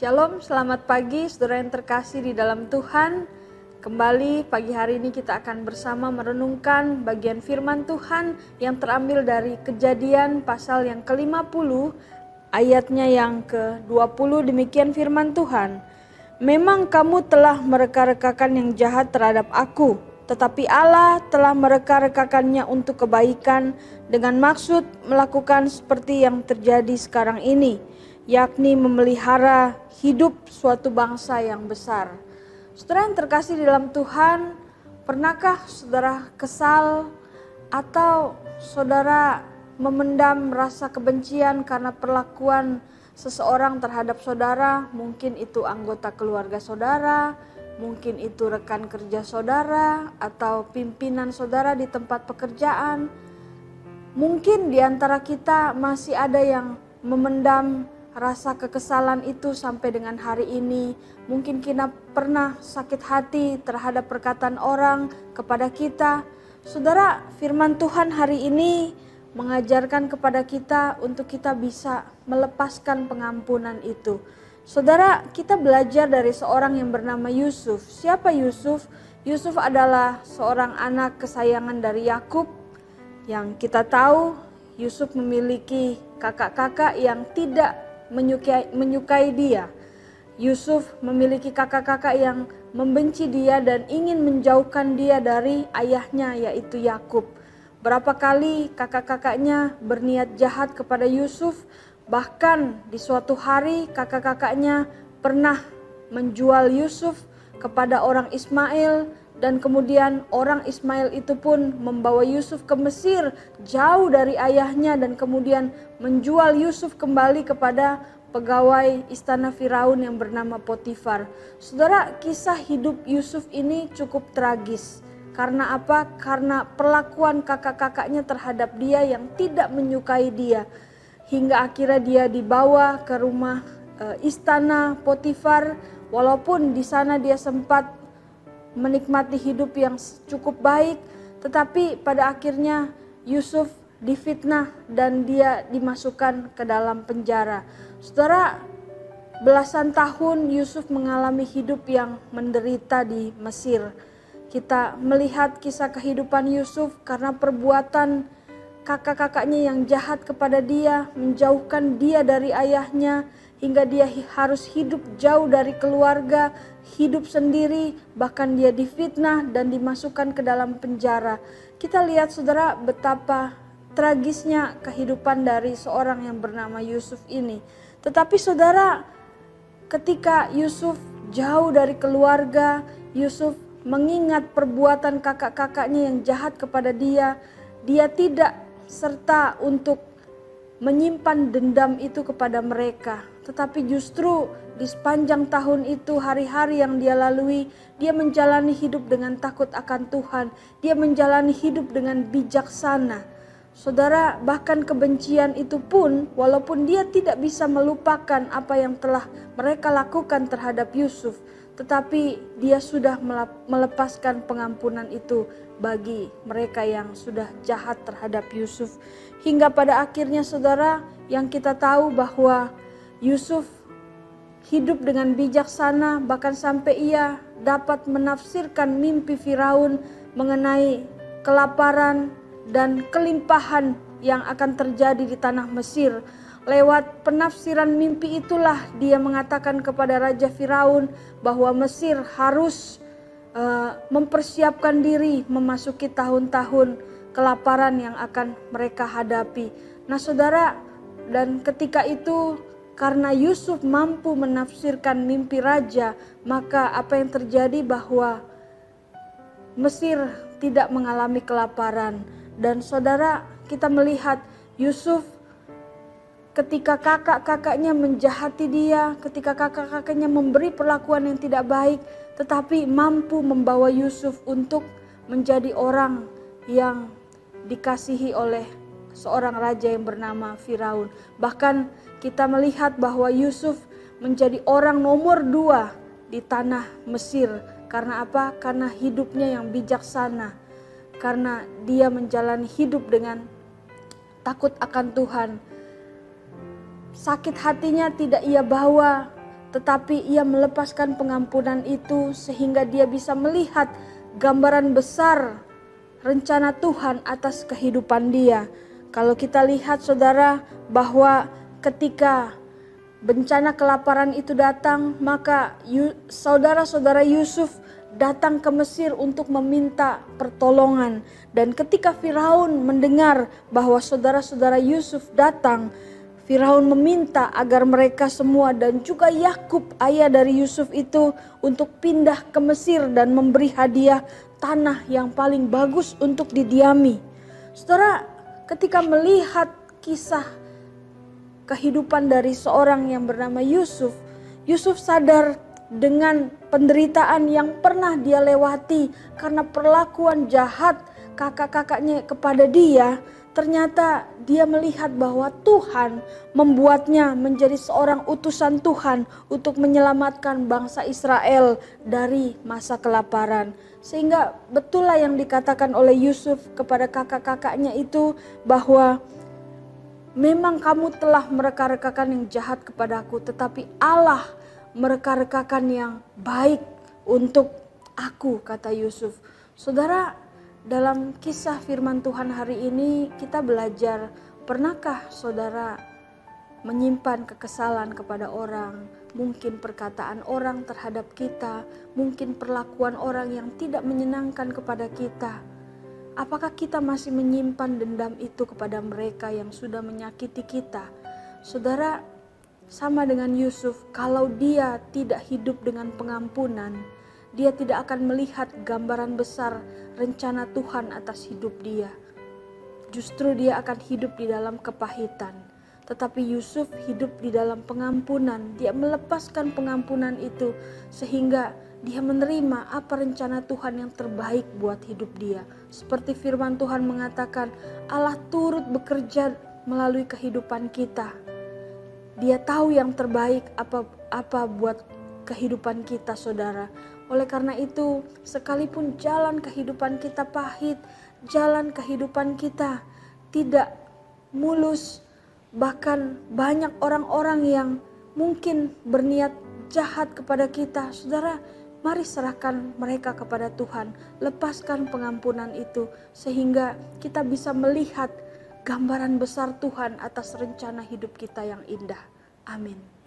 Shalom, selamat pagi saudara yang terkasih di dalam Tuhan. Kembali pagi hari ini kita akan bersama merenungkan bagian firman Tuhan yang terambil dari kejadian pasal yang ke-50 ayatnya yang ke-20 demikian firman Tuhan. Memang kamu telah mereka-rekakan yang jahat terhadap aku, tetapi Allah telah mereka-rekakannya untuk kebaikan dengan maksud melakukan seperti yang terjadi sekarang ini, yakni memelihara hidup suatu bangsa yang besar. Saudara yang terkasih dalam Tuhan, pernahkah saudara kesal atau saudara memendam rasa kebencian karena perlakuan seseorang terhadap saudara? Mungkin itu anggota keluarga saudara, mungkin itu rekan kerja saudara, atau pimpinan saudara di tempat pekerjaan. Mungkin di antara kita masih ada yang memendam rasa kekesalan itu sampai dengan hari ini. Mungkin kita pernah sakit hati terhadap perkataan orang kepada kita. Saudara, firman Tuhan hari ini mengajarkan kepada kita untuk kita bisa melepaskan pengampunan itu. Saudara, kita belajar dari seorang yang bernama Yusuf. Siapa Yusuf? Yusuf adalah seorang anak kesayangan dari Yakub yang kita tahu Yusuf memiliki kakak-kakak yang tidak menyukai, menyukai dia. Yusuf memiliki kakak-kakak yang membenci dia dan ingin menjauhkan dia dari ayahnya yaitu Yakub. Berapa kali kakak-kakaknya berniat jahat kepada Yusuf, bahkan di suatu hari kakak-kakaknya pernah menjual Yusuf kepada orang Ismail dan kemudian orang Ismail itu pun membawa Yusuf ke Mesir jauh dari ayahnya dan kemudian menjual Yusuf kembali kepada pegawai istana Firaun yang bernama Potifar. Saudara, kisah hidup Yusuf ini cukup tragis. Karena apa? Karena perlakuan kakak-kakaknya terhadap dia yang tidak menyukai dia. Hingga akhirnya dia dibawa ke rumah e, istana Potifar walaupun di sana dia sempat menikmati hidup yang cukup baik, tetapi pada akhirnya Yusuf difitnah dan dia dimasukkan ke dalam penjara. Saudara, belasan tahun Yusuf mengalami hidup yang menderita di Mesir. Kita melihat kisah kehidupan Yusuf karena perbuatan kakak-kakaknya yang jahat kepada dia, menjauhkan dia dari ayahnya, hingga dia harus hidup jauh dari keluarga, hidup sendiri, bahkan dia difitnah dan dimasukkan ke dalam penjara. Kita lihat saudara betapa tragisnya kehidupan dari seorang yang bernama Yusuf ini. Tetapi saudara, ketika Yusuf jauh dari keluarga, Yusuf mengingat perbuatan kakak-kakaknya yang jahat kepada dia, dia tidak serta untuk menyimpan dendam itu kepada mereka, tetapi justru di sepanjang tahun itu, hari-hari yang dia lalui, dia menjalani hidup dengan takut akan Tuhan. Dia menjalani hidup dengan bijaksana. Saudara, bahkan kebencian itu pun, walaupun dia tidak bisa melupakan apa yang telah mereka lakukan terhadap Yusuf, tetapi dia sudah melepaskan pengampunan itu bagi mereka yang sudah jahat terhadap Yusuf. Hingga pada akhirnya saudara yang kita tahu bahwa Yusuf hidup dengan bijaksana bahkan sampai ia dapat menafsirkan mimpi Firaun mengenai kelaparan dan kelimpahan yang akan terjadi di tanah Mesir. Lewat penafsiran mimpi itulah dia mengatakan kepada Raja Firaun bahwa Mesir harus uh, mempersiapkan diri memasuki tahun-tahun kelaparan yang akan mereka hadapi. Nah, saudara, dan ketika itu karena Yusuf mampu menafsirkan mimpi raja, maka apa yang terjadi bahwa Mesir tidak mengalami kelaparan. Dan saudara, kita melihat Yusuf ketika kakak-kakaknya menjahati dia, ketika kakak-kakaknya memberi perlakuan yang tidak baik, tetapi mampu membawa Yusuf untuk menjadi orang yang dikasihi oleh seorang raja yang bernama Firaun. Bahkan kita melihat bahwa Yusuf menjadi orang nomor dua di tanah Mesir. Karena apa? Karena hidupnya yang bijaksana. Karena dia menjalani hidup dengan takut akan Tuhan. Sakit hatinya tidak ia bawa tetapi ia melepaskan pengampunan itu sehingga dia bisa melihat gambaran besar rencana Tuhan atas kehidupan dia. Kalau kita lihat saudara bahwa ketika bencana kelaparan itu datang, maka saudara-saudara Yusuf datang ke Mesir untuk meminta pertolongan. Dan ketika Firaun mendengar bahwa saudara-saudara Yusuf datang, Firaun meminta agar mereka semua dan juga Yakub ayah dari Yusuf itu untuk pindah ke Mesir dan memberi hadiah tanah yang paling bagus untuk didiami. Saudara, ketika melihat kisah kehidupan dari seorang yang bernama Yusuf, Yusuf sadar dengan penderitaan yang pernah dia lewati karena perlakuan jahat kakak-kakaknya kepada dia, ternyata dia melihat bahwa Tuhan membuatnya menjadi seorang utusan Tuhan untuk menyelamatkan bangsa Israel dari masa kelaparan. Sehingga betullah yang dikatakan oleh Yusuf kepada kakak-kakaknya itu bahwa memang kamu telah mereka-rekakan yang jahat kepadaku tetapi Allah mereka-rekakan yang baik untuk aku kata Yusuf. Saudara, dalam kisah firman Tuhan hari ini kita belajar, pernahkah saudara menyimpan kekesalan kepada orang, mungkin perkataan orang terhadap kita, mungkin perlakuan orang yang tidak menyenangkan kepada kita. Apakah kita masih menyimpan dendam itu kepada mereka yang sudah menyakiti kita? Saudara, sama dengan Yusuf, kalau dia tidak hidup dengan pengampunan, dia tidak akan melihat gambaran besar rencana Tuhan atas hidup dia. Justru dia akan hidup di dalam kepahitan. Tetapi Yusuf hidup di dalam pengampunan. Dia melepaskan pengampunan itu sehingga dia menerima apa rencana Tuhan yang terbaik buat hidup dia. Seperti firman Tuhan mengatakan, Allah turut bekerja melalui kehidupan kita. Dia tahu yang terbaik apa apa buat kehidupan kita, Saudara. Oleh karena itu, sekalipun jalan kehidupan kita pahit, jalan kehidupan kita tidak mulus, bahkan banyak orang-orang yang mungkin berniat jahat kepada kita, saudara. Mari serahkan mereka kepada Tuhan, lepaskan pengampunan itu, sehingga kita bisa melihat gambaran besar Tuhan atas rencana hidup kita yang indah. Amin.